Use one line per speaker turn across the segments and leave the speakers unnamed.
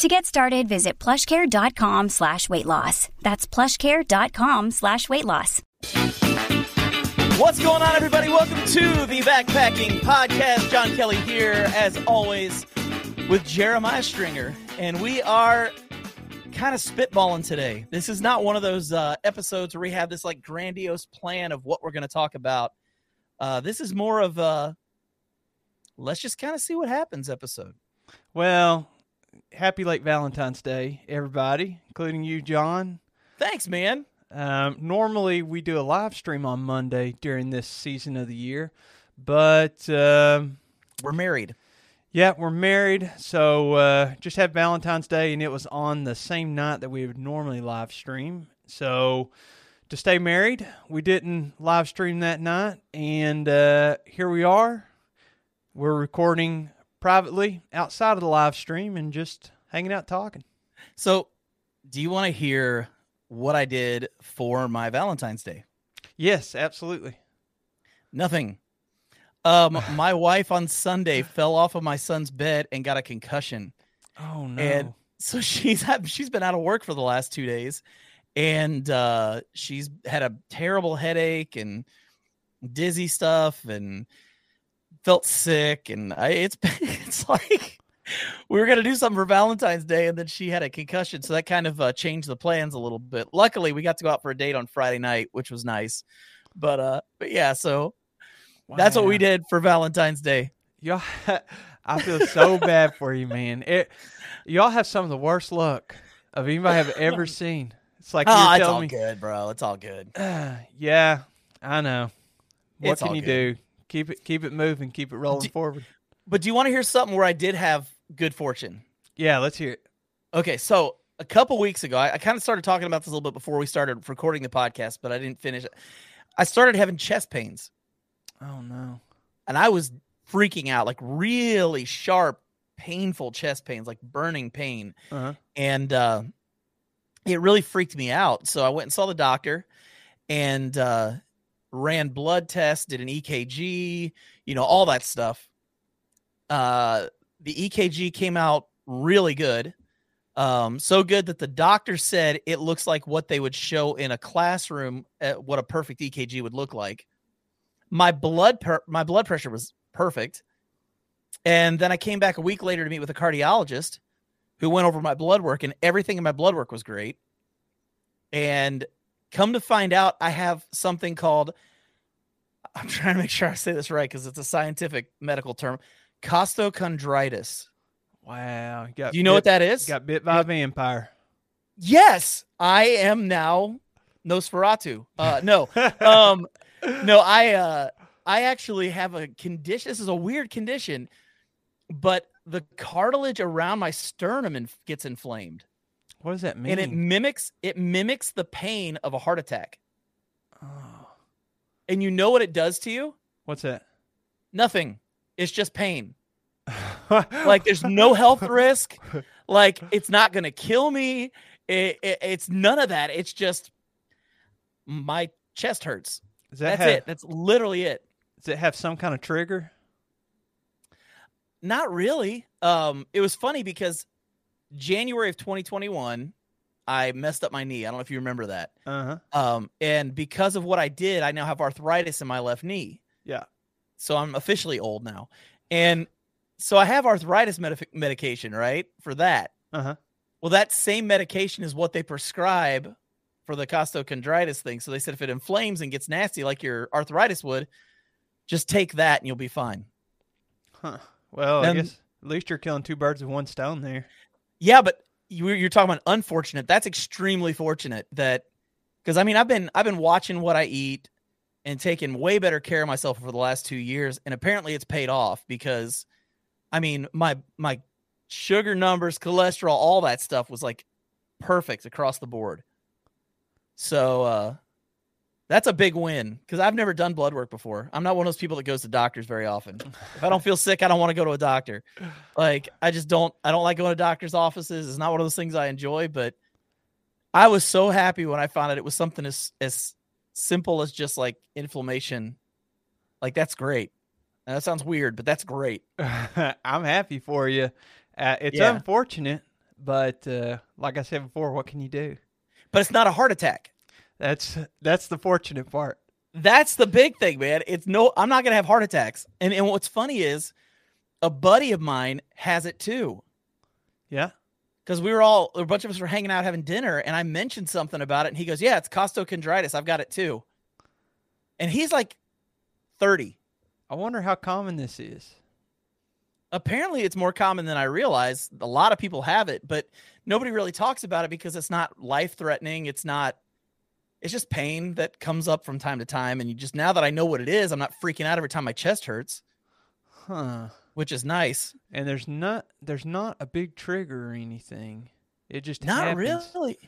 To get started, visit plushcare.com slash weight loss. That's plushcare.com slash weight loss.
What's going on, everybody? Welcome to the Backpacking Podcast. John Kelly here, as always, with Jeremiah Stringer. And we are kind of spitballing today. This is not one of those uh, episodes where we have this like grandiose plan of what we're going to talk about. Uh, this is more of a let's just kind of see what happens episode.
Well, happy late Valentine's Day, everybody, including you, John.
Thanks, man.
Um, normally, we do a live stream on Monday during this season of the year, but um,
We're married.
yeah, we're married, so uh, just had Valentine's Day, and it was on the same night that we would normally live stream. So to stay married, we didn't live stream that night, and uh, here we are. We're recording privately outside of the live stream and just hanging out talking.
So, do you want to hear what I did for my Valentine's Day?
Yes, absolutely.
Nothing. Um, my wife on Sunday fell off of my son's bed and got a concussion.
Oh no.
And so she's had, she's been out of work for the last two days, and uh, she's had a terrible headache and dizzy stuff, and felt sick, and I, it's it's like we were gonna do something for Valentine's Day, and then she had a concussion, so that kind of uh, changed the plans a little bit. Luckily, we got to go out for a date on Friday night, which was nice. But uh, but yeah, so that's what we did for Valentine's Day.
Y'all, I feel so bad for you, man. It, y'all have some of the worst luck of anybody I've ever seen. It's like you're
it's all
telling me,
good, bro. It's all good.
yeah, I know. What
It's
can you
good.
do? Keep it, keep it moving, keep it rolling
Do-
forward.
But do you want to hear something where I did have good fortune?
Yeah, let's hear it.
Okay, so a couple weeks ago, I, I kind of started talking about this a little bit before we started recording the podcast, but I didn't finish it. I started having chest pains,
Oh no.
and I was freaking out, like really sharp, painful chest pains, like burning pain,
Uh-huh.
and uh, it really freaked me out. So I went and saw the doctor, and uh, ran blood tests, did an EKG, you know, all that stuff. Uh, the EKG came out really good. Um, so good that the doctor said it looks like what they would show in a classroom at what a perfect EKG would look like. My blood per- my blood pressure was perfect. And then I came back a week later to meet with a cardiologist who went over my blood work and everything in my blood work was great. And come to find out I have something called I'm trying to make sure I say this right because it's a scientific medical term, costochondritis.
Wow.
Do you know what that is?
Got bit by a vampire.
Yes, I am now Nosferatu. Uh, no, um, no, I uh, I actually have a condition. This is a weird condition, but the cartilage around my sternum gets inflamed,
What does that mean?
and it mimics it mimics the pain of a heart attack.
oh,
And you know what it does to you?
what's that?
Nothing. It's just pain. Like there's no health risk. Like it's not going to kill me. It, it- it's none of that. It's just my chest hurts.
That
That's
have,
it. That's literally it.
Does it have some kind of trigger?
Not really. Um, it was funny because January of 2021, I messed up my knee. I don't know if you remember that.
Uh huh.
Um, and because of what I did, I now have arthritis in my left knee.
Yeah.
So I'm officially old now. And so I have arthritis medic- medication, right? For that.
Uh huh.
Well, that same medication is what they prescribe for the costochondritis thing. So they said if it inflames and gets nasty like your arthritis would, just take that and you'll be fine.
Huh. Well, I
Um,
guess at least you're killing two birds with one stone there.
Yeah, but you, you're talking about unfortunate. That's extremely fortunate that because I mean I've been I've been watching what I eat and taking way better care of myself for the last two years, and apparently it's paid off because I mean my my sugar numbers, cholesterol, all that stuff was like perfect across the board. So uh That's a big win because I've never done blood work before. I'm not one of those people that goes to doctors very often. If I don't feel sick, I don't want to go to a doctor. Like I just don't. I don't like going to doctors' offices. It's not one of those things I enjoy. But I was so happy when I found out it was something as as simple as just like inflammation. Like that's great. And that sounds weird, but that's great.
I'm happy for you. Uh, it's
Yeah.
unfortunate, but uh, like I said before, what can you do?
But it's not a heart attack.
That's that's the fortunate part.
That's the big thing, man. It's no, I'm not gonna have heart attacks. And and what's funny is, a buddy of mine has it too.
Yeah.
Because we were all a bunch of us were hanging out having dinner, and I mentioned something about it, and he goes, "Yeah, it's costochondritis. I've got it too." And he's like thirty.
I wonder how common this is.
Apparently, it's more common than I realized. A lot of people have it, but nobody really talks about it because it's not life threatening. It's not. It's just pain that comes up from time to time, and you just now that I know what it is, I'm not freaking out every time my chest hurts,
Huh.
which is nice.
And there's not there's not a big trigger or anything. It just
Not
happens.
really.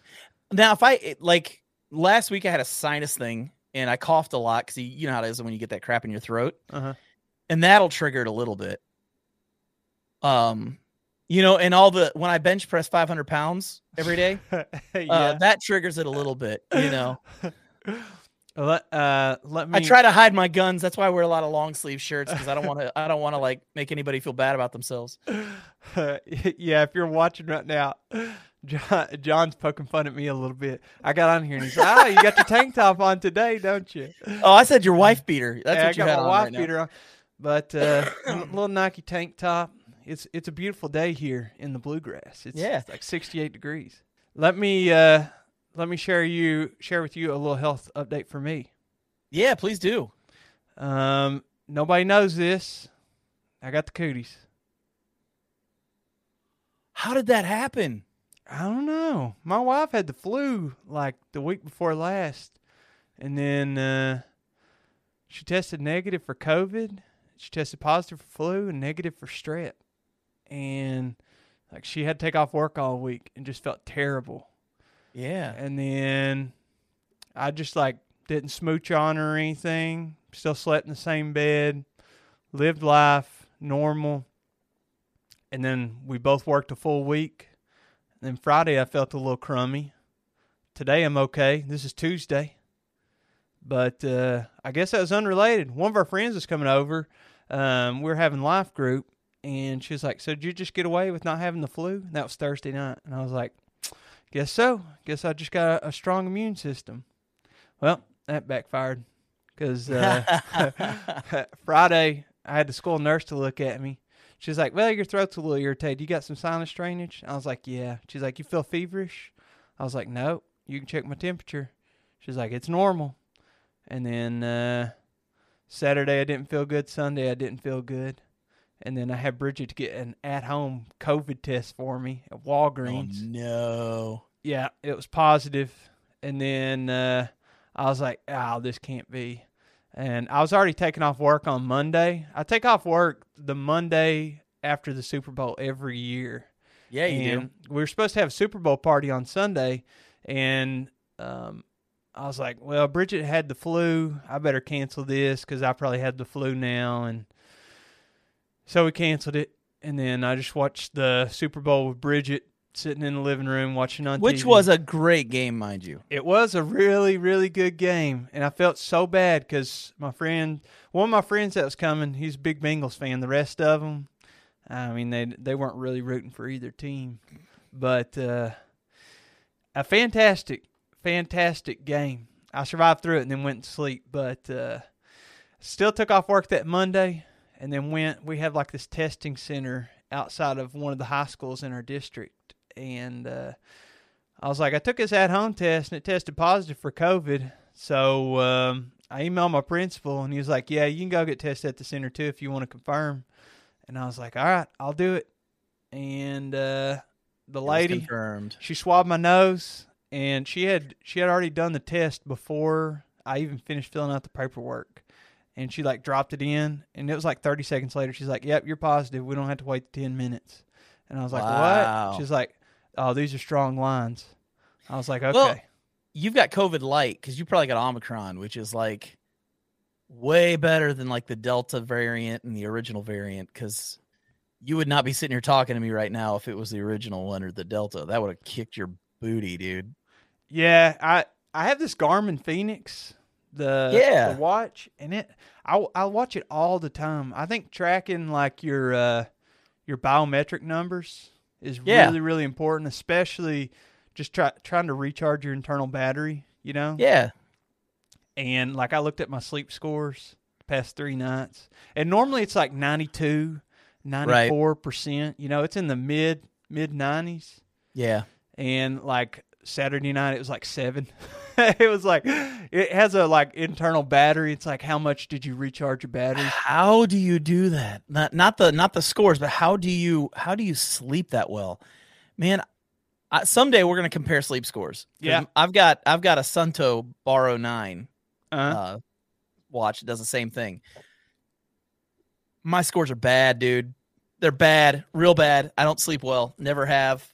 Now, if I it- like last week, I had a sinus thing and I coughed a lot because you know how it is when you get that crap in your throat,
Uh-huh.
and that'll trigger it a little bit. Um, you know, and all the when I bench press 500 pounds every day, uh,
yeah.
that triggers it a little bit. You know,
let uh let me
I try to hide my guns. That's why I wear a lot of long sleeve shirts because I don't want to. I don't want to like make anybody feel bad about themselves.
yeah, if you're watching right now, John, John's poking fun at me a little bit. I got on here and he's like, "Ah, you got your tank top on today, don't you?"
Oh, I said your wife beater. That's
yeah,
what you
I got
had
my
on
wife
right now.
on. But uh, a little Nike tank top. It's it's a beautiful day here in the bluegrass. It's,
Yeah.
it's like 68 degrees. Let me uh, let me share you share with you a little health update for me.
Yeah, please do.
Um, nobody knows this. I got the cooties.
How did that happen?
I don't know. My wife had the flu like the week before last, and then uh, she tested negative for COVID. She tested positive for flu and negative for strep, and like she had to take off work all week and just felt terrible.
Yeah.
And then I just like didn't smooch on her or anything. Still slept in the same bed, lived life normal. And then we both worked a full week. And then Friday I felt a little crummy. Today I'm okay. This is Tuesday. But uh, I guess that was unrelated. One of our friends is coming over. Um, We're having life group, and she was like, "So did you just get away with not having the flu?" And that was Thursday night, and I was like, Guess so. Guess I just got a, a strong immune system. Well, that backfired because uh, Friday I had the school nurse to look at me. She's like, "Well, your throat's a little irritated. You got some sinus drainage?" I was like, "Yeah." She's like, "You feel feverish?" I was like, "No." You can check my temperature. She's like, "It's normal." And then uh, Saturday I didn't feel good. Sunday I didn't feel good. And then I had Bridget to get an at-home COVID test for me at Walgreens
Oh, no.
yeah, it was positive. And then uh, I was like, oh, this can't be. And I was already taking off work on Monday. I take off work the Monday after the Super Bowl every year.
Yeah, you
and we were supposed to have a Super Bowl party on Sunday. And um, I was like, well, Bridget had the flu. I better cancel this because I probably had the flu now. And so we canceled it. And then I just watched the Super Bowl with Bridget sitting in the living room watching on.
Which
TV.
was a great game, mind you.
It was a really, really good game, and I felt so bad because my friend, one of my friends that was coming, he's a big Bengals fan. The rest of them, I mean, they they weren't really rooting for either team, but uh, a fantastic, fantastic game. I survived through it and then went to sleep, but uh, still took off work that Monday, and then went. We have like this testing center outside of one of the high schools in our district, and. Uh, I was like, I took his at home test and it tested positive for COVID. So um, I emailed my principal and he was like, Yeah, you can go get tested at the center too if you want to confirm. And I was like, All right, I'll do it. And uh, the
It
lady,
confirmed.
she swabbed my nose and she had she had already done the test before I even finished filling out the paperwork. And she like dropped it in and it was like 30 seconds later. She's like, Yep, you're positive. We don't have to wait 10 minutes. And I was like,
Wow.
What? She's like, Oh, these are strong lines. I was like, Okay.
Well, you've got COVID light because you probably got Omicron, which is like way better than like the Delta variant and the original variant. Because you would not be sitting here talking to me right now if it was the original one or the Delta. That would have kicked your booty, dude.
Yeah, I I have this Garmin Fenix, the
Yeah.
the watch, and it I I watch it all the time. I think tracking like your uh your biometric numbers is
Yeah.
really really important, especially just try trying to recharge your internal battery. You know,
Yeah.
and like I looked at my sleep scores past three nights, and normally it's like 92, 94 percent. You know, it's in the mid mid nineties
Yeah.
and like Saturday night it was like seven. it was like it has a like internal battery. It's like how much did you recharge your battery?
How do you do that? Not not the not the scores, but how do you how do you sleep that well? Man, I, someday we're gonna compare sleep scores.
Yeah.
I've got I've got a Suunto Baro Nine
Uh,
uh, watch. It does the same thing. My scores are bad, dude. They're bad, real bad. I don't sleep well. Never have.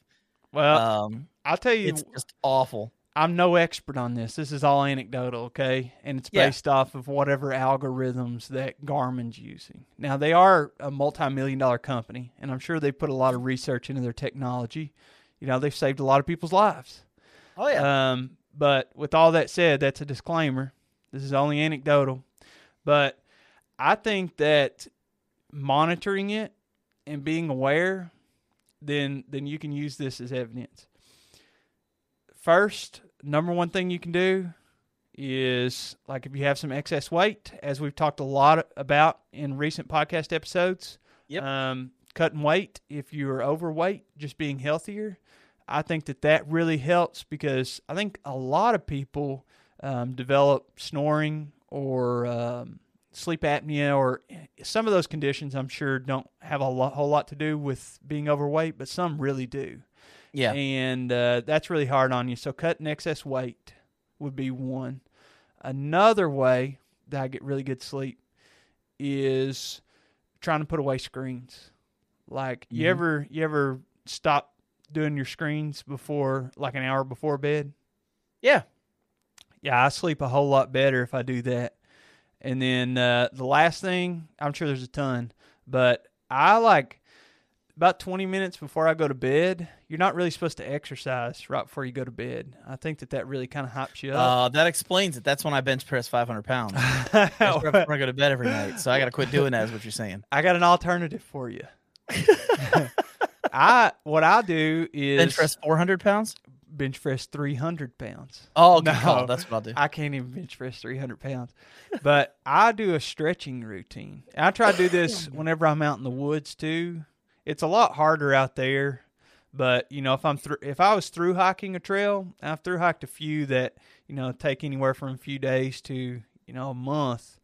well,
Um,
I'll tell you,
it's just awful.
I'm no expert on this. This is all anecdotal, okay? And it's
Yeah.
based off of whatever algorithms that Garmin's using. Now they are a multi-million dollar company, and I'm sure they put a lot of research into their technology. You know, they've saved a lot of people's lives.
Oh yeah.
Um, but with all that said, that's a disclaimer. This is only anecdotal. But I think that monitoring it and being aware, then then you can use this as evidence. First, number one thing you can do is like if you have some excess weight, as we've talked a lot about in recent podcast episodes.
Yep.
Um, cutting weight if you're overweight, just being healthier. I think that that really helps because I think a lot of people um, develop snoring or um, sleep apnea or some of those conditions. I'm sure don't have a lot, whole lot to do with being overweight, but some really do,
yeah.
and uh, that's really hard on you. So cutting excess weight would be one. Another way that I get really good sleep is trying to put away screens. Like you
Mhm.
ever you ever stop doing your screens before like an hour before bed?
Yeah.
Yeah, I sleep a whole lot better if I do that. And then uh, the last thing, I'm sure there's a ton, but I like about 20 minutes before I go to bed. You're not really supposed to exercise right before you go to bed. I think that that really kind of hypes you up.
Uh, that explains it. That's when I bench press 500 pounds. That's right before I go to bed every night. So I got to quit doing that. Is what you're saying?
I got an alternative for you. I what I do is
Bench press 400 pounds.
bench press 300 pounds.
Oh good
No.
call. That's what I'll do.
I can't even bench press 300 pounds. But I do a stretching routine. I try to do this whenever I'm out in the woods too. It's a lot harder out there, but you know, if I'm through, if I was through hiking a trail, I've through hiked a few that you know take anywhere from a few days to you know a month,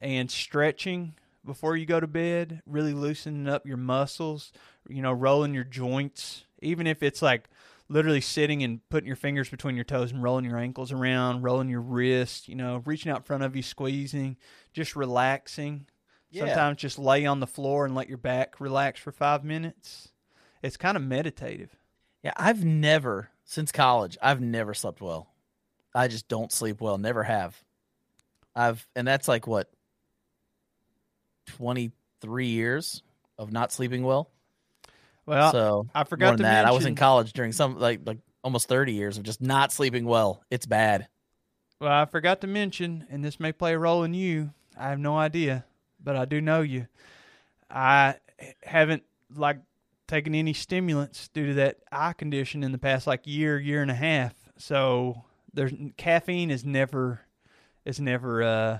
and stretching before you go to bed, really loosening up your muscles, you know, rolling your joints, even if it's like literally sitting and putting your fingers between your toes and rolling your ankles around, rolling your wrist, you know, reaching out in front of you, squeezing, just relaxing.
Yeah.
Sometimes just lay on the floor and let your back relax for five minutes. It's kind of meditative.
Yeah, I've never since college. I've never slept well. I just don't sleep well. Never have. I've and that's like what twenty three years of not sleeping well.
Well,
so
I forgot to
that.
mention.
I was in college during some like like almost thirty years of just not sleeping well. It's bad.
Well, I forgot to mention, and this may play a role in you. I have no idea, but I do know you. I haven't like taken any stimulants due to that eye condition in the past like year, year and a half. So there's caffeine is never is never uh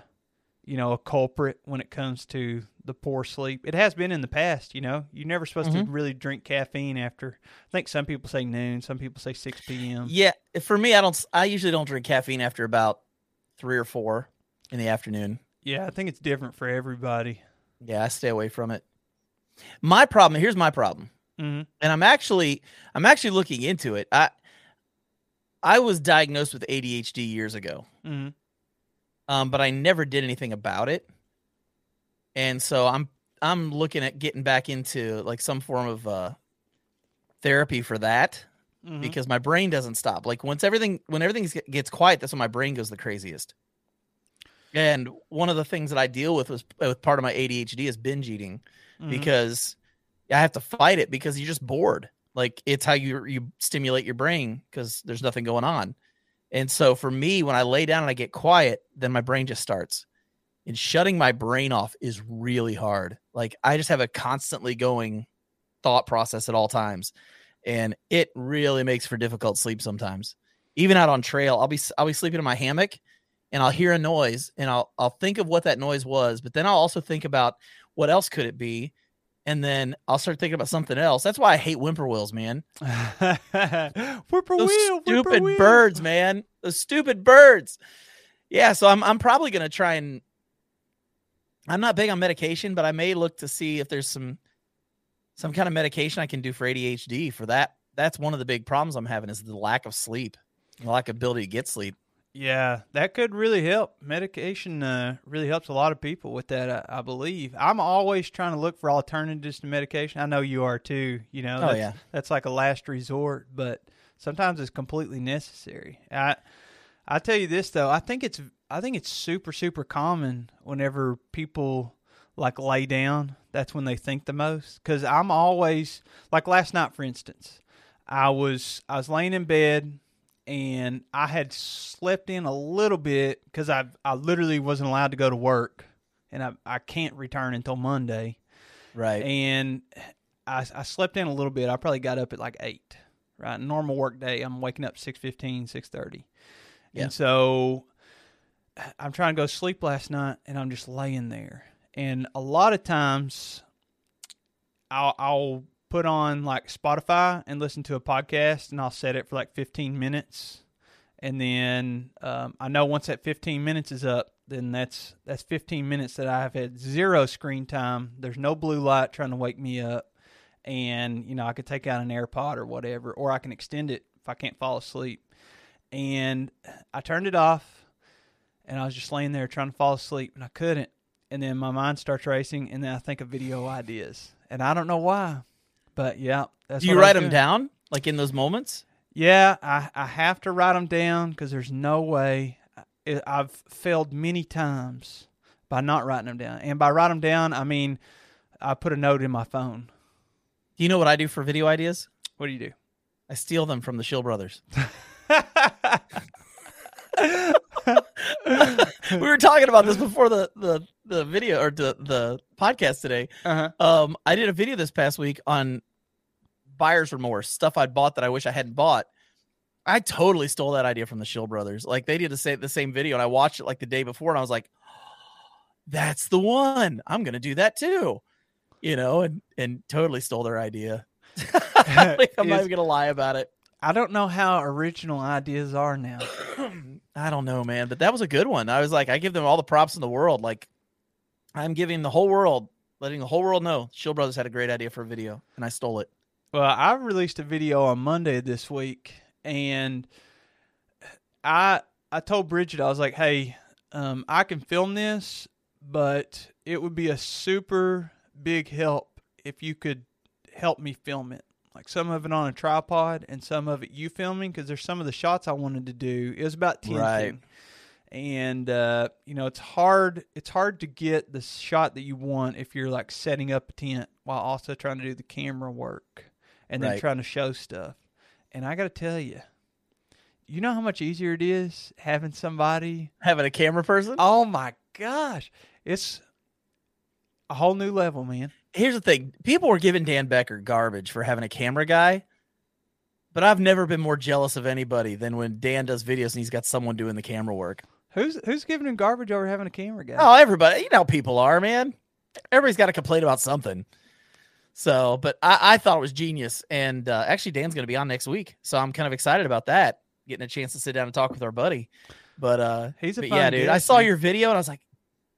you know a culprit when it comes to the poor sleep. It has been in the past, you know. You're never supposed to really drink caffeine after. I think some people say noon, some people say 6 p.m.
Yeah, for me, I don't. I usually don't drink caffeine after about three or four in the afternoon.
Yeah, I think it's different for everybody.
Yeah, I stay away from it. My problem here's my problem,
hmm
and I'm actually I'm actually looking into it. I I was diagnosed with ADHD years ago,
hmm
um, but I never did anything about it, and so I'm I'm looking at getting back into like some form of uh, therapy for that.
Mhm.
because my brain doesn't stop. Like once everything when everything gets quiet, that's when my brain goes the craziest. And one of the things that I deal with was with part of my ADHD is binge eating
Mhm.
because I have to fight it because you're just bored. Like it's how you you stimulate your brain because there's nothing going on. And so for me, when I lay down and I get quiet, then my brain just starts. And shutting my brain off is really hard. Like I just have a constantly going thought process at all times. And it really makes for difficult sleep sometimes. Even out on trail, I'll be I'll be sleeping in my hammock and I'll hear a noise and I'll I'll think of what that noise was, but then I'll also think about what else could it be? And then I'll start thinking about something else. That's why I hate whippoorwills, man.
Whippoorwill,
Those stupid
whippoorwill.
birds, man. Those stupid birds. Yeah, so I'm I'm probably gonna try and I'm not big on medication, but I may look to see if there's some some kind of medication I can do for ADHD for that. That's one of the big problems I'm having is the lack of sleep, the lack of ability to get sleep.
Yeah, that could really help. Medication uh, really helps a lot of people with that, I, I believe. I'm always trying to look for alternatives to medication. I know you are too. You know,
Oh,
that's,
yeah.
that's like a last resort, but sometimes it's completely necessary. I I tell you this though, I think it's I think it's super super common whenever people like lay down. That's when they think the most. Because I'm always like last night, for instance, I was I was laying in bed and I had slept in a little bit because I I literally wasn't allowed to go to work, and I I can't return until Monday,
Right.
and I I slept in a little bit. I probably got up at like eight. Right, normal work day. I'm waking up 6.15, 6.30.
Yeah.
and so I'm trying to go to sleep last night, and I'm just laying there. And a lot of times, I'll I'll put on like Spotify and listen to a podcast, and I'll set it for like 15 minutes, and then um, I know once that 15 minutes is up, then that's that's 15 minutes that I've had zero screen time. There's no blue light trying to wake me up, and you know I could take out an AirPod or whatever, or I can extend it if I can't fall asleep. And I turned it off, and I was just laying there trying to fall asleep, and I couldn't. And then my mind starts racing, and then I think of video ideas, and I don't know why, but yeah, that's
Do you
what I was
write them
doing.
down like in those moments?
Yeah, I, I have to write them down because there's no way. I've failed many times by not writing them down. And by write them down, I mean I put a note in my phone.
Do you know what I do for video ideas?
What do you do?
I steal them from the Shill brothers. we were talking about this before the the the video or the the podcast today.
uh-huh.
Um, I did a video this past week on buyer's remorse, stuff I'd bought that I wish I hadn't bought. I totally stole that idea from the Shill brothers. Like they did the same the same video, and I watched it like the day before, and I was like, "That's the one. I'm gonna do that too." You know, and and totally stole their idea. like, I'm not even gonna lie about it.
I don't know how original ideas are now.
I don't know, man, but that was a good one. I was like, I give them all the props in the world. Like, I'm giving the whole world, letting the whole world know, Shield Brothers had a great idea for a video, and I stole it.
Well, I released a video on Monday this week, and I I told Bridget I was like, "Hey, um, I can film this, but it would be a super big help if you could help me film it. Like some of it on a tripod and some of it you filming, because there's some of the shots I wanted to do. It was about tenting,
Right.
and uh, you know it's hard. It's hard to get the shot that you want if you're like setting up a tent while also trying to do the camera work and then
Right.
trying to show stuff. And I got to tell you, you know how much easier it is having somebody.
Having a camera person.
Oh my gosh, it's a whole new level, man.
Here's the thing: people were giving Dan Becker garbage for having a camera guy, but I've never been more jealous of anybody than when Dan does videos and he's got someone doing the camera work.
Who's who's giving him garbage over having a camera guy?
Oh, everybody, you know people are, man. Everybody's got to complain about something. So, but I, I thought it was genius, and uh, actually, Dan's going to be on next week, so I'm kind of excited about that. Getting a chance to sit down and talk with our buddy. But uh,
He's a
but yeah, dude, I saw your video and I was like,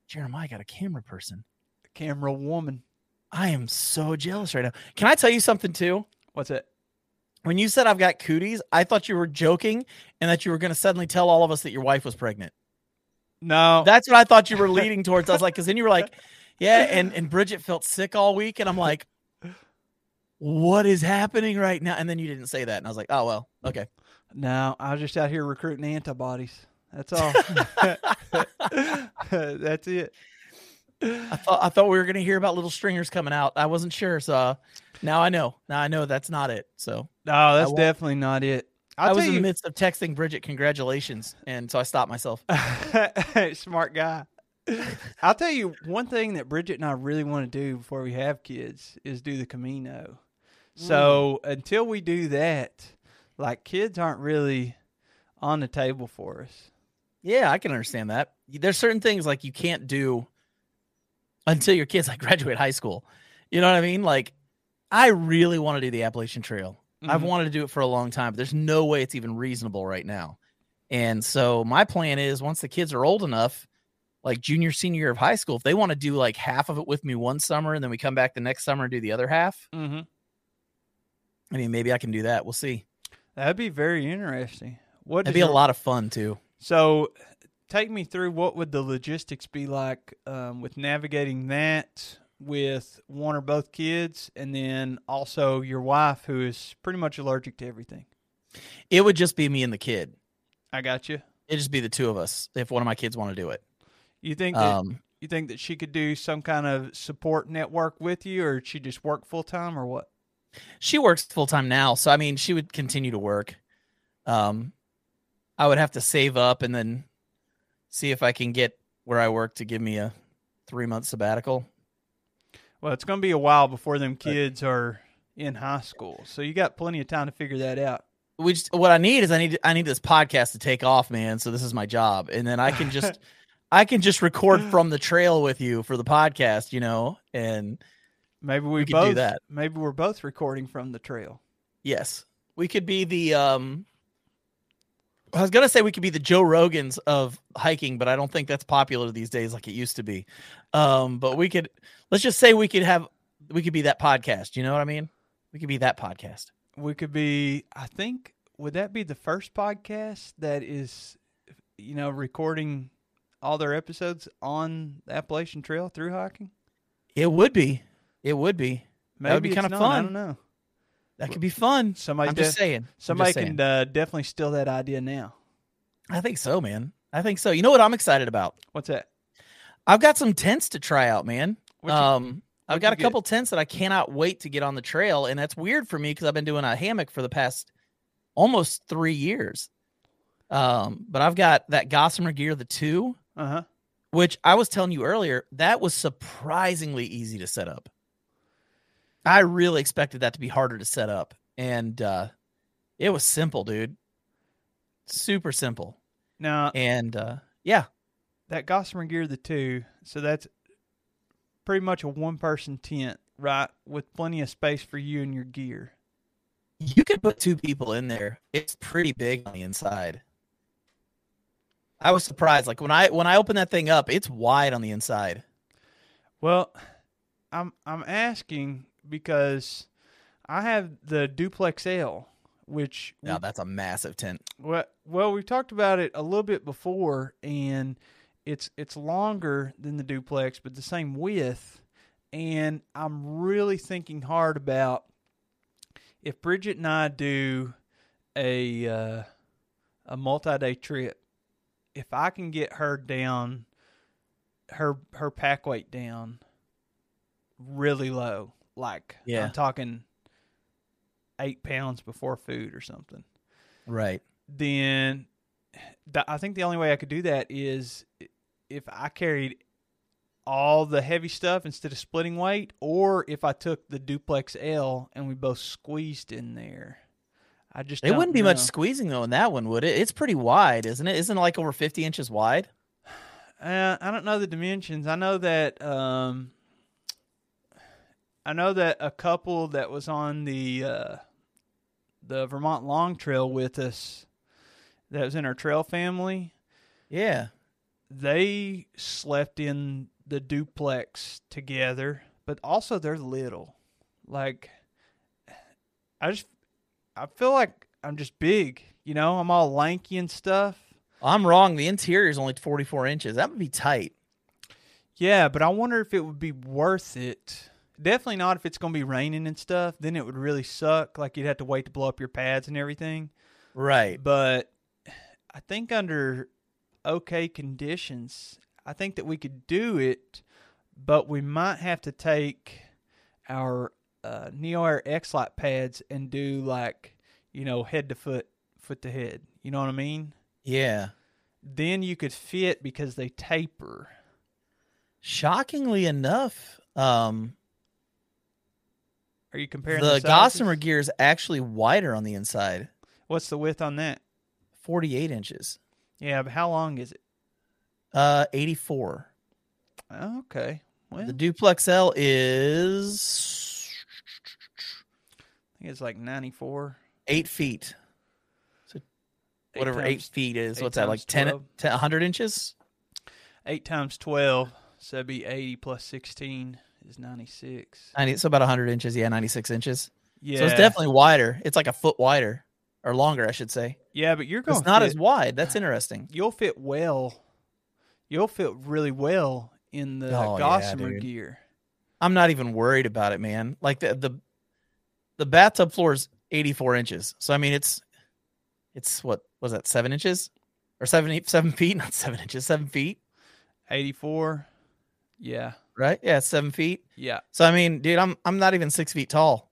Jeremiah got a camera person.
a camera woman.
I am so jealous right now. Can I tell you something too?
What's it?
When you said I've got cooties, I thought you were joking and that you were going to suddenly tell all of us that your wife was pregnant.
No,
That's what I thought you were leading towards. I was like, because then you were like, yeah, and and Bridget felt sick all week, and I'm like, what is happening right now? And then you didn't say that. And I was like, oh, well, okay.
No, I was just out here recruiting antibodies. That's all. That's it.
I thought I thought we were going to hear about little stringers coming out. I wasn't sure, so uh, now I know. Now I know that's not it. So
No, that's definitely not it. I'll
i was in
you,
the midst of texting Bridget congratulations, and so I stopped myself.
smart guy. I'll tell you one thing that Bridget and I really want to do before we have kids is do the Camino. So until we do that, like kids aren't really on the table for us.
Yeah, I can understand that. There's certain things like you can't do until your kids like graduate high school. You know what I mean? Like, I really want to do the Appalachian Trail. I've
Mhm.
wanted to do it for a long time, but there's no way it's even reasonable right now. And so my plan is once the kids are old enough, like junior, senior year of high school, if they want to do like half of it with me one summer and then we come back the next summer and do the other half,
Mm-hmm.
I mean, maybe I can do that. We'll see.
That'd be very interesting. What
It'd
does
be a lot of fun too.
So, take me through what would the logistics be like um, with navigating that with one or both kids, and then also your wife, who is pretty much allergic to everything.
It would just be me and the kid.
I got you.
It'd just be the two of us if one of my kids want to do it.
You think that
Um,
you think that she could do some kind of support network with you, or she just work full time, or what?
she works full time now, so I mean, she would continue to work. Um, I would have to save up and then see if I can get where I work to give me a three month sabbatical.
Well, it's going to be a while before them kids are in high school, so you got plenty of time to figure that out.
We just, what I need is I need I need this podcast to take off, man. So this is my job, and then I can just I can just record from the trail with you for the podcast, you know. And
Maybe we,
We
both
do that.
Maybe we're both recording from the trail.
yes, we could be the um. I was gonna say we could be the Joe Rogans of hiking, but I don't think that's popular these days like it used to be. Um, but we could let's just say we could have we could be that podcast. You know what I mean? We could be that podcast.
We could be. I think would that be the first podcast that is, you know, recording all their episodes on the Appalachian Trail through hiking?
It would be. It would be.
Maybe
That would be kinda
fun. I don't know.
That could be fun.
Somebody,
I'm just saying. I'm just
somebody
saying.
can uh, definitely steal that idea now.
I think so, man. I think so. You know what I'm excited about?
What's that?
I've got some tents to try out, man.
What'd you-
um, I've got a
get?
couple tents that I cannot wait to get on the trail, and that's weird for me because I've been doing a hammock for the past almost three years. Um, but I've got that Gossamer Gear, the two,
Uh huh.
which I was telling you earlier, that was surprisingly easy to set up. I really expected that to be harder to set up, and uh, it was simple, dude. Super simple,
Now
and uh, yeah,
that Gossamer Gear, the two, so that's pretty much a one-person tent, right, with plenty of space for you and your gear.
you could put two people in there. It's pretty big on the inside. I was surprised. Like when I when I opened that thing up, it's wide on the inside.
Well, I'm I'm asking because I have the Duplex L, which
Now that's a massive tent.
well, well we've talked about it a little bit before, and it's it's longer than the Duplex, but the same width. And I'm really thinking hard about if Bridget and I do a uh, a multi-day trip, if I can get her down, her her pack weight down really low, like
Yeah.
I'm talking eight pounds before food or something,
Right.
then th- I think the only way I could do that is if I carried all the heavy stuff instead of splitting weight, or if I took the duplex L and we both squeezed in there. I just
It wouldn't be much squeezing though in that one, would it? It's pretty wide, isn't it? Isn't it like over fifty inches wide?
Uh, I don't know the dimensions. I know that um, I know that a couple that was on the uh, the Vermont Long Trail with us, that was in our trail family.
Yeah.
They slept in the duplex together, but also they're little. Like, I just I feel like I'm just big. You know, I'm all lanky and stuff.
I'm wrong. The interior is only forty four inches. That would be tight.
Yeah, but I wonder if it would be worth it Definitely not if it's going to be raining and stuff. Then it would really suck. Like you'd have to wait to blow up your pads and everything.
Right.
But I think under okay conditions, I think that we could do it, but we might have to take our uh, Neo Air X Lite pads and do like, you know, head to foot, foot to head. You know what I mean?
Yeah.
Then you could fit because they taper.
Shockingly enough, um,
Are you comparing
the
the.
Gossamer gear is actually wider on the inside,
What's the width on that?
48 inches.
Yeah, but how long is it?
Uh, 84.
Okay. Well,
The Duplex L is
I think it's like 94.
eight feet.
Eight
Whatever eight feet is.
eight
What's that, like
times
10,
12.
10 100 inches?
8 times 12, so that'd be 80 plus 16 is 96.
90, so about 100 inches. Yeah, 96 inches.
Yeah.
So it's definitely wider. It's like a foot wider or longer, I should say.
Yeah, but you're going
It's not as wide. That's interesting.
You'll fit well. You'll fit really well in the
Oh,
Gossamer
dude.
gear.
I'm not even worried about it, man. Like the the the bathtub floor is 84 inches. So I mean, it's it's what was that seven inches or seven eight- seven feet? Not seven inches, seven feet,
84. Yeah.
Right? Yeah, seven feet.
Yeah.
So I mean, dude, I'm I'm not even six feet tall.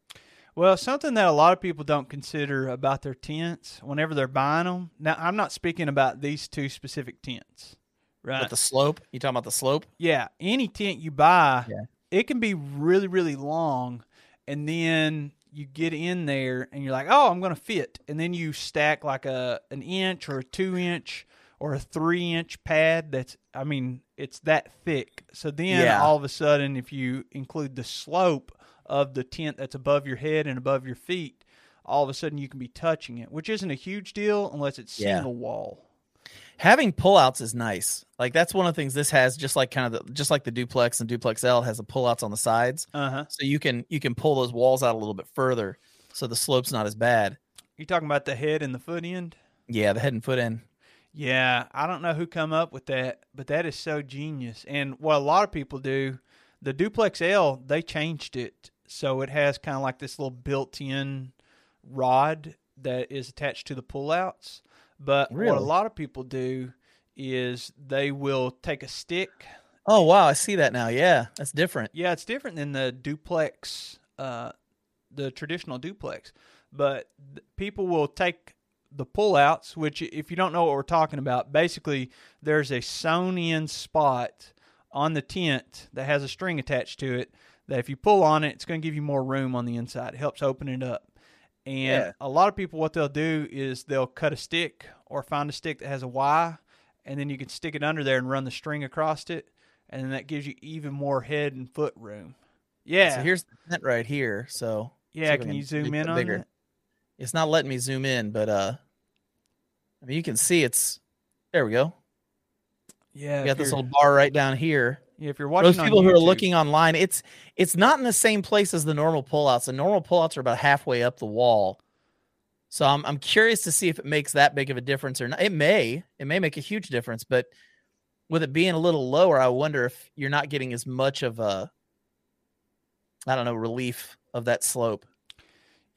Well, something that a lot of people don't consider about their tents whenever they're buying them. Now, I'm not speaking about these two specific tents, right?
But the slope, you talking about the slope?
yeah, any tent you buy,
Yeah.
it can be really, really long, and then you get in there and you're like, "Oh, I'm going to fit," and then you stack like a an inch or a two inch or a three inch pad. That's, I mean, it's that thick. So then
Yeah.
all of a sudden, if you include the slope of the tent that's above your head and above your feet, all of a sudden you can be touching it, which isn't a huge deal unless it's
Yeah.
single wall.
Having pullouts is nice. Like that's one of the things this has, just like kind of the, just like the duplex and duplex L has the pullouts on the sides,
Uh huh.
so you can you can pull those walls out a little bit further, so the slope's not as bad.
You talking about the head and the foot end?
Yeah, the head and foot end.
Yeah, I don't know who come up with that, but that is so genius. And what a lot of people do, the Duplex L, they changed it so it has kind of like this little built-in rod that is attached to the pullouts. But what a lot of people do is they will take a stick.
Oh wow, I see that now. Yeah, that's different.
Yeah, it's different than the duplex, uh, the traditional duplex. But people will take the pullouts, which, if you don't know what we're talking about, basically there's a sewn in spot on the tent that has a string attached to it. That if you pull on it, it's going to give you more room on the inside. It helps open it up. And
Yeah.
a lot of people, what they'll do is they'll cut a stick or find a stick that has a Y, and then you can stick it under there and run the string across it, and then that gives you even more head and foot room. Yeah,
So here's the tent right here. So
yeah.
if I
Can you zoom in on
bigger.
it?
It's not letting me zoom in, but uh, I mean you can see it's. There we go.
Yeah,
We got this little bar right down here.
yeah, if you're watching
those people who are looking online, it's it's not in the same place as the normal pullouts. The normal pullouts are about halfway up the wall. So I'm I'm curious to see if it makes that big of a difference or not. It may. It may make a huge difference, but with it being a little lower, I wonder if you're not getting as much of a I don't know, relief of that slope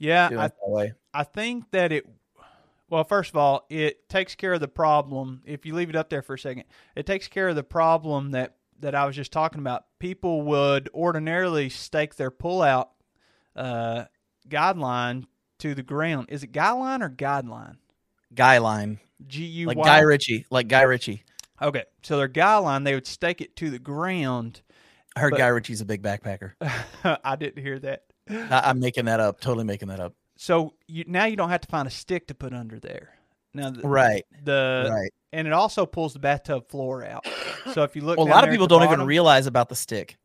yeah, I,
that.
I think that it. Well, first of all, it takes care of the problem. If you leave it up there for a second, it takes care of the problem that that I was just talking about. People would ordinarily stake their pullout uh, guideline to the ground. Is it guideline or guideline?
Guy line.
G U
Like Guy Ritchie. Like Guy Ritchie.
Okay, so their guideline, they would stake it to the ground.
I heard
But-
Guy Ritchie's a big backpacker.
I didn't hear that.
I, I'm making that up. Totally making that up.
So you, now you don't have to find a stick to put under there. Now the,
Right.
the
right.
and it also pulls the bathtub floor out. So if you look,
Well, a lot of people don't even realize about the stick.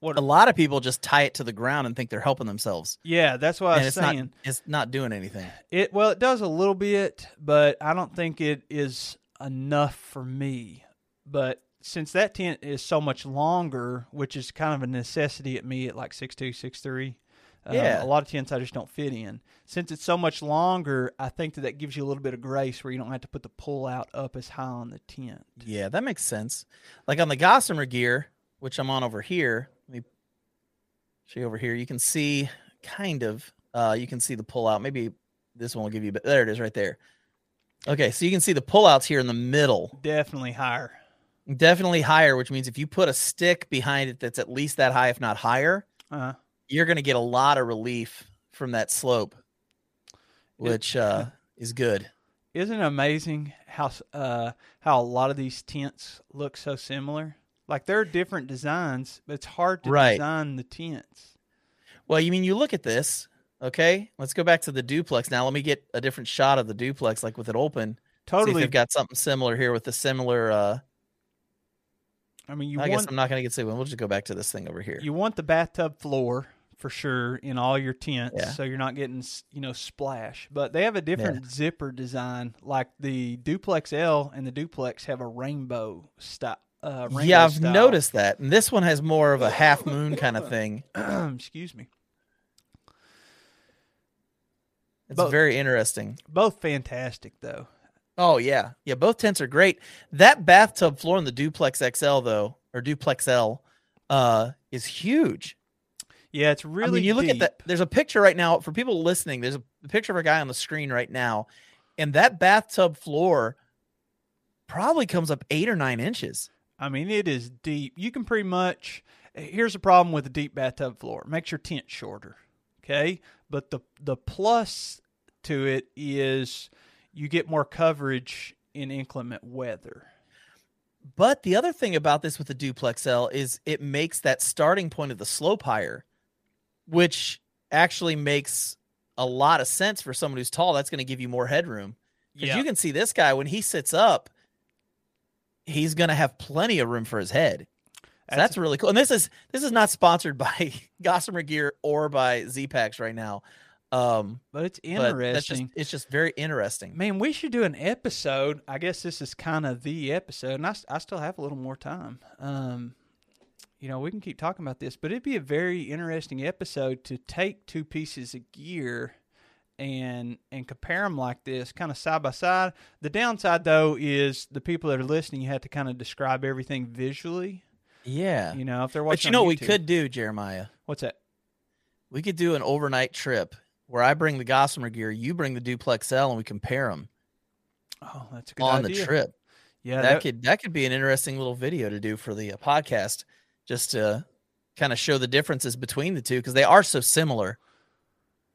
What-
a lot of people just tie it to the ground and think they're helping themselves,
Yeah, that's what I was
it's
saying.
not. It's not doing anything.
It well, it does a little bit, but I don't think it is enough for me. But since that tent is so much longer, which is kind of a necessity at me at like six two, six three. Uh,
Yeah.
a lot of tents I just don't fit in. Since it's so much longer, I think that that gives you a little bit of grace where you don't have to put the pull out up as high on the tent.
Yeah, that makes sense. Like on the Gossamer gear, which I'm on over here. Let me Show you over here. You can see kind of. Uh, you can see the pull out. Maybe this one will give you. But there it is, right there. Okay, so you can see the pullouts here in the middle.
Definitely higher.
Definitely higher, which means if you put a stick behind it that's at least that high, if not higher,
Uh,
you're going to get a lot of relief from that slope, which uh, is good.
isn't it amazing how uh, how a lot of these tents look so similar? Like they're different designs, but it's hard to
Right.
design the tents.
Well, you mean you look at this, okay? Let's go back to the duplex now. Let me get a different shot of the duplex, like with it open. See if
Totally.
they've got something similar here with the similar. Uh,
I mean, you
I guess I'm not going to get to one. We'll just go back to this thing over here.
you want the bathtub floor for sure in all your tents,
Yeah.
so you're not getting you know splash. But they have a different zipper design. Like the Duplex L and the Duplex have a rainbow style. Uh, rainbow
yeah, I've
style.
noticed that. And this one has more of a half moon kind of thing.
Excuse me.
It's
Both.
very interesting.
Both fantastic though.
Oh yeah, yeah. Both tents are great. That bathtub floor in the Duplex XL though, or Duplex L, uh, is huge.
Yeah, it's really.
I mean, you look at that. There's a picture right now for people listening. There's a picture of a guy on the screen right now, and that bathtub floor probably comes up eight or nine inches.
I mean, it is deep. You can pretty much. Here's the problem with the deep bathtub floor: it makes your tent shorter. Okay, but the the plus to it is you get more coverage in inclement weather.
But the other thing about this with the Duplex L is it makes that starting point of the slope higher, which actually makes a lot of sense for someone who's tall. That's going to give you more headroom. Because you can see this guy when he sits up, he's going to have plenty of room for his head. So that's, really cool. And this is this is not sponsored by Gossamer Gear or by Z-Packs right now. Um,
but it's
but that's just
interesting.
it's just very interesting.
Man, we should do an episode. I guess this is kind of the episode, and I, I still have a little more time. Um, you know, we can keep talking about this, but it'd be a very interesting episode to take two pieces of gear and and compare them like this, kind of side by side. The downside, though, is the people that are listening, you have to kind of describe everything visually.
Yeah.
You know, if they're
But
watching,
you know what we could do, Jeremiah?
What's that?
We could do an overnight trip where I bring the Gossamer gear, you bring the Duplex L, and we compare them
Oh, that's a good
on
idea.
the trip.
Yeah,
that, could that could be an interesting little video to do for the uh, podcast, just to kind of show the differences between the two because they are so similar.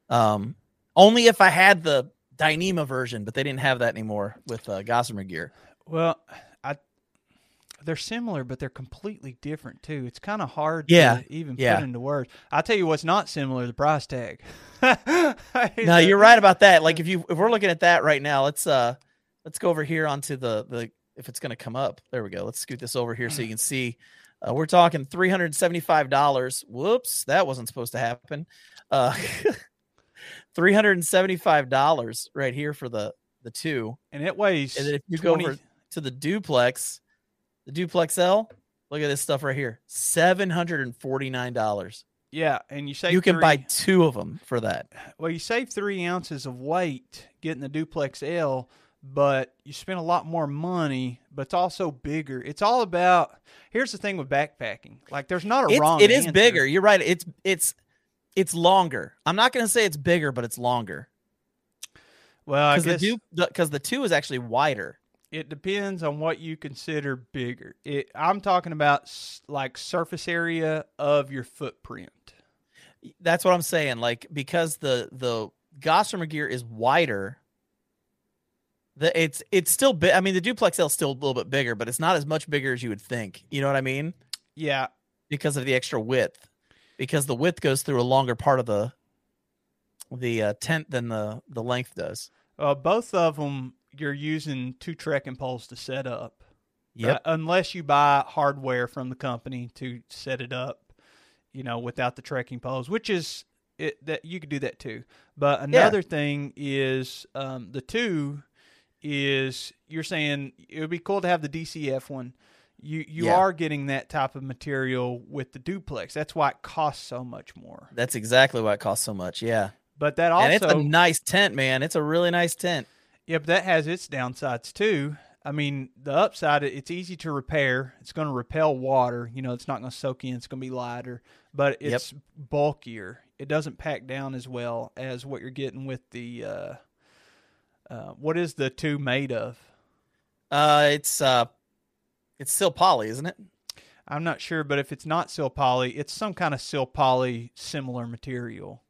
Um, only if I had the Dyneema version, but they didn't have that anymore with uh, Gossamer gear.
Well, I they're similar, but they're completely different too. It's kind of hard
Yeah,
to even
yeah.
put into words. I'll tell you what's not similar: the price tag.
No, you're right about that. Like if you if we're looking at that right now, let's uh let's go over here onto the the if it's going to come up. There we go. Let's scoot this over here so you can see. Uh, we're talking three hundred seventy five dollars. Whoops, that wasn't supposed to happen. Uh, three hundred and seventy five dollars right here for the the two.
and it weighs.
And then if you
20
go over to the duplex, the duplex L, look at this stuff right here. Seven hundred and forty nine dollars.
yeah, and you save
You can
three,
buy two of them for that.
well, you save three ounces of weight getting the duplex L, but you spend a lot more money. But it's also bigger. It's all about. Here's the thing with backpacking: like, there's not a
It's,
wrong.
it is
answer.
bigger. You're right. It's it's it's longer. I'm not going to say it's bigger, but it's longer
Well,
because the because the two is actually wider.
It depends on what you consider bigger. It, I'm talking about s- like surface area of your footprint.
That's what I'm saying. Like because the the Gossamer gear is wider. The it's it's still big. I mean, the duplex L is still a little bit bigger, but it's not as much bigger as you would think. You know what I mean?
Yeah,
Because of the extra width. Because the width goes through a longer part of the the uh, tent than the the length does.
uh, both of them you're using two trekking poles to set up. Uh, unless you buy hardware from the company to set it up, you know, without the trekking poles, which is it that you could do that too. But another thing is um, the two is you're saying it would be cool to have the DCF one. You you
Yeah.
are getting that type of material with the duplex. That's why it costs so much more.
That's exactly why it costs so much. Yeah.
But that also
and it's a nice tent, man. It's a really nice tent.
yeah, but that has its downsides too. I mean, the upside, it's easy to repair. It's going to repel water. You know, it's not going to soak in. It's going to be lighter, but it's bulkier. It doesn't pack down as well as what you're getting with the. Uh, uh, what is the two made of?
Uh, it's uh, it's still poly, isn't it?
I'm not sure, but if it's not sil poly, it's some kind of sil poly similar material,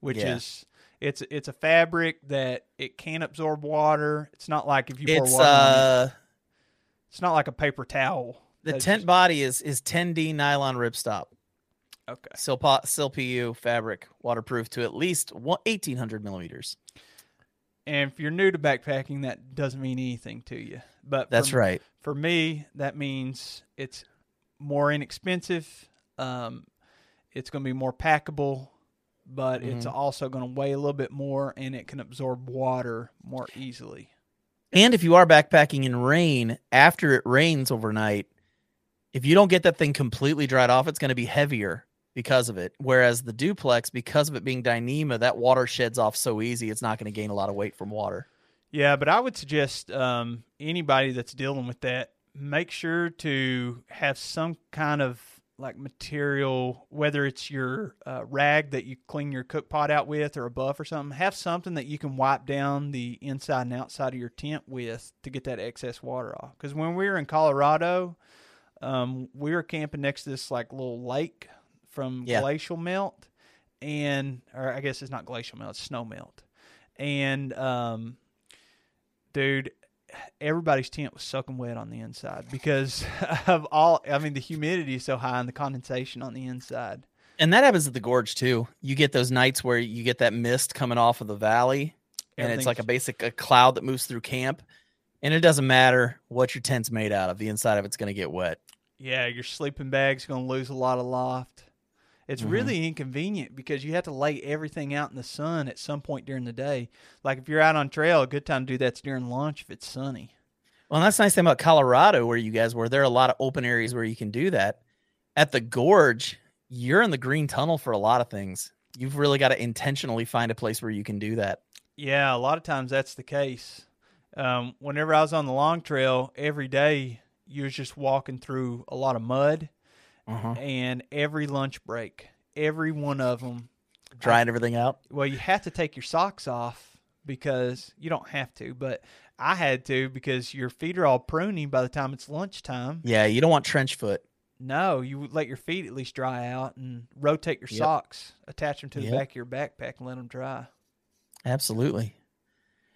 which
Yeah.
is it's it's a fabric that it can absorb water. It's not like if you pour
It's
water, on it,
uh,
it's not like a paper towel.
the
That's
tent
just-
body is is 10D nylon ripstop,
Okay.
sil po- sil fabric, waterproof to at least one, 1800 millimeters.
And if you're new to backpacking, that doesn't mean anything to you. But
That's
for,
right.
For me, that means it's more inexpensive. Um, it's going to be more packable, but it's
Mm-hmm.
also going to weigh a little bit more, and it can absorb water more easily.
And if you are backpacking in rain, after it rains overnight, if you don't get that thing completely dried off, it's going to be heavier because of it. Whereas the duplex, because of it being Dyneema, that water sheds off so easy, it's not going to gain a lot of weight from water.
Yeah, but I would suggest um, anybody that's dealing with that make sure to have some kind of like material, whether it's your uh, rag that you clean your cook pot out with or a buff or something. Have something that you can wipe down the inside and outside of your tent with to get that excess water off. Because when we were in Colorado, um, we were camping next to this like little lake from
Yeah.
glacial melt, and or I guess it's not glacial melt, it's snow melt, and um, dude, everybody's tent was soaking wet on the inside because of all. I mean, the humidity is so high and the condensation on the inside.
And that happens at the gorge too. You get those nights where you get that mist coming off of the valley, and it's like a basic a cloud that moves through camp. And it doesn't matter what your tent's made out of; the inside of it's going to get wet.
Yeah, your sleeping bag's going to lose a lot of loft. It's
Mhm.
really inconvenient because you have to lay everything out in the sun at some point during the day. Like if you're out on trail, a good time to do that's during lunch if it's sunny.
Well, that's the nice thing about Colorado, where you guys were. There are a lot of open areas where you can do that. At the gorge, you're in the green tunnel for a lot of things. You've really got to intentionally find a place where you can do that.
Yeah, a lot of times that's the case. Um, whenever I was on the long trail, every day you was just walking through a lot of mud,
Uh-huh.
and every lunch break, every one of them.
Drying everything out.
Well, you have to take your socks off because you don't have to, but I had to because your feet are all pruny by the time it's lunchtime.
Yeah, you don't want trench foot.
No, you would let your feet at least dry out and rotate your
Yep.
socks, attach them to the
Yep.
back of your backpack, and let them dry.
Absolutely.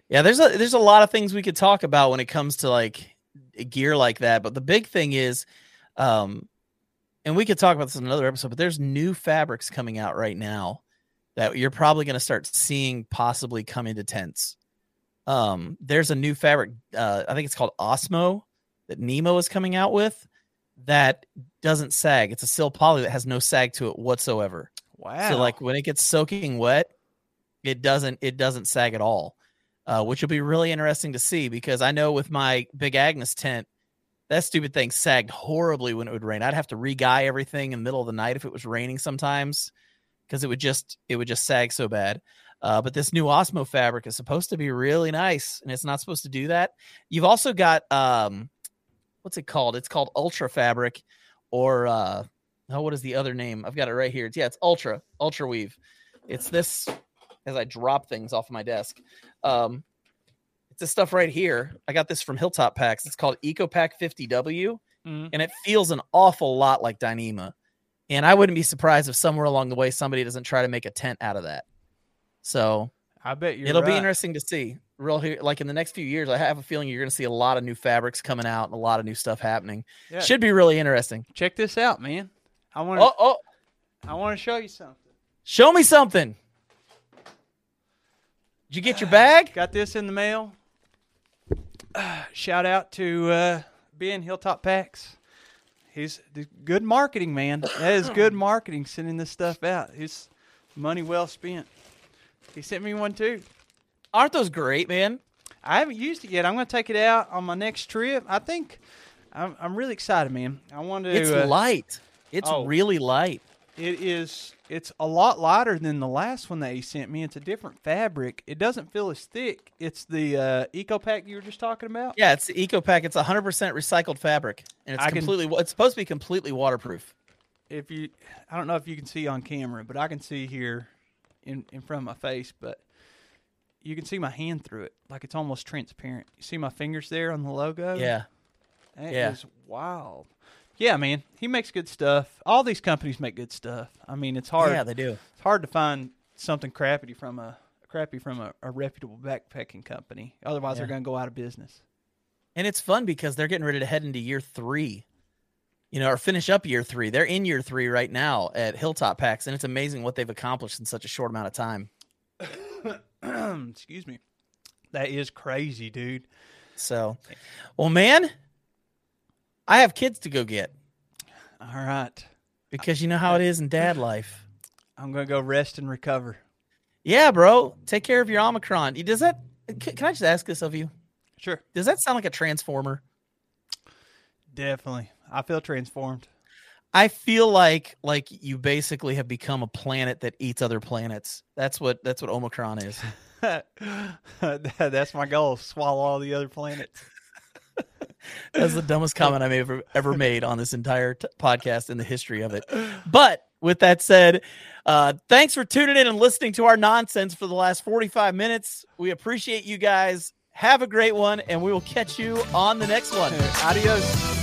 Yeah, there's a there's a lot of things we could talk about when it comes to like gear like that, but the big thing is um and we could talk about this in another episode, but there's new fabrics coming out right now that you're probably going to start seeing possibly come into tents. Um there's a new fabric uh I think it's called Osmo that Nemo is coming out with that doesn't sag. It's a sil poly that has no sag to it whatsoever.
Wow.
So like when it gets soaking wet, it doesn't it doesn't sag at all, uh, which will be really interesting to see because I know with my Big Agnes tent, that stupid thing sagged horribly when it would rain. I'd have to re-guy everything in the middle of the night if it was raining sometimes because it would just it would just sag so bad. Uh, but this new Osmo fabric is supposed to be really nice, and it's not supposed to do that. You've also got um, what's it called? It's called Ultra Fabric, or uh, oh, what is the other name? I've got it right here. It's yeah, it's Ultra Ultra Weave. It's this as I drop things off my desk. Um, it's this stuff right here. I got this from Hilltop Packs. It's called EcoPack 50W,
Mhm.
and it feels an awful lot like Dyneema. And I wouldn't be surprised if somewhere along the way somebody doesn't try to make a tent out of that. So
I bet you're
it'll be interesting to see. Real here, like in the next few years, I have a feeling you're going to see a lot of new fabrics coming out and a lot of new stuff happening.
Yeah.
Should be really interesting.
Check this out, man. I want to
Oh, oh,
I want to show you something.
show me something. Did you get your bag?
Got this in the mail. shout out to uh, Ben Hilltop Packs. He's the good marketing, man. That is good marketing sending this stuff out. It's money well spent. He sent me one too.
Aren't those great, man?
I haven't used it yet. I'm going to take it out on my next trip. I think I'm, I'm really excited, man. I want to.
It's
uh,
light. It's
oh.
really light.
It is. It's a lot lighter than the last one that he sent me. It's a different fabric. It doesn't feel as thick. It's the uh, Eco Pack you were just talking about.
Yeah, it's the Eco Pack. It's 100% recycled fabric, and it's
I can-
completely. It's supposed to be completely waterproof.
If you, I don't know if you can see on camera, but I can see here, in in front of my face. But you can see my hand through it, like it's almost transparent. You see my fingers there on the logo.
Yeah,
That
Yeah.
is wild. Yeah, man, he makes good stuff. All these companies make good stuff. I mean, it's hard.
yeah, they do.
it's hard to find something crappy from a crappy from a, a reputable backpacking company. Otherwise, they're going to go out of business.
And it's fun because they're getting ready to head into year three, you know, or finish up year three. They're in year three right now at Hilltop Packs, and it's amazing what they've accomplished in such a short amount of time.
Excuse me. That is crazy, dude.
So, well, man, I have kids to go get
All right.
because you know how it is in dad life.
I'm going to go rest and recover.
Yeah, bro, take care of your Omicron. Does that? Can can I just ask this of you?
Sure.
Does that sound like a transformer?
Definitely. I feel transformed.
I feel like like you basically have become a planet that eats other planets. That's what that's what Omicron is.
That's my goal. Swallow all the other planets.
That's the dumbest comment I've ever ever made on this entire t- podcast in the history of it. But with that said, uh, thanks for tuning in and listening to our nonsense for the last 45 minutes. We appreciate you guys. Have a great one, and we will catch you on the next one.
Adios.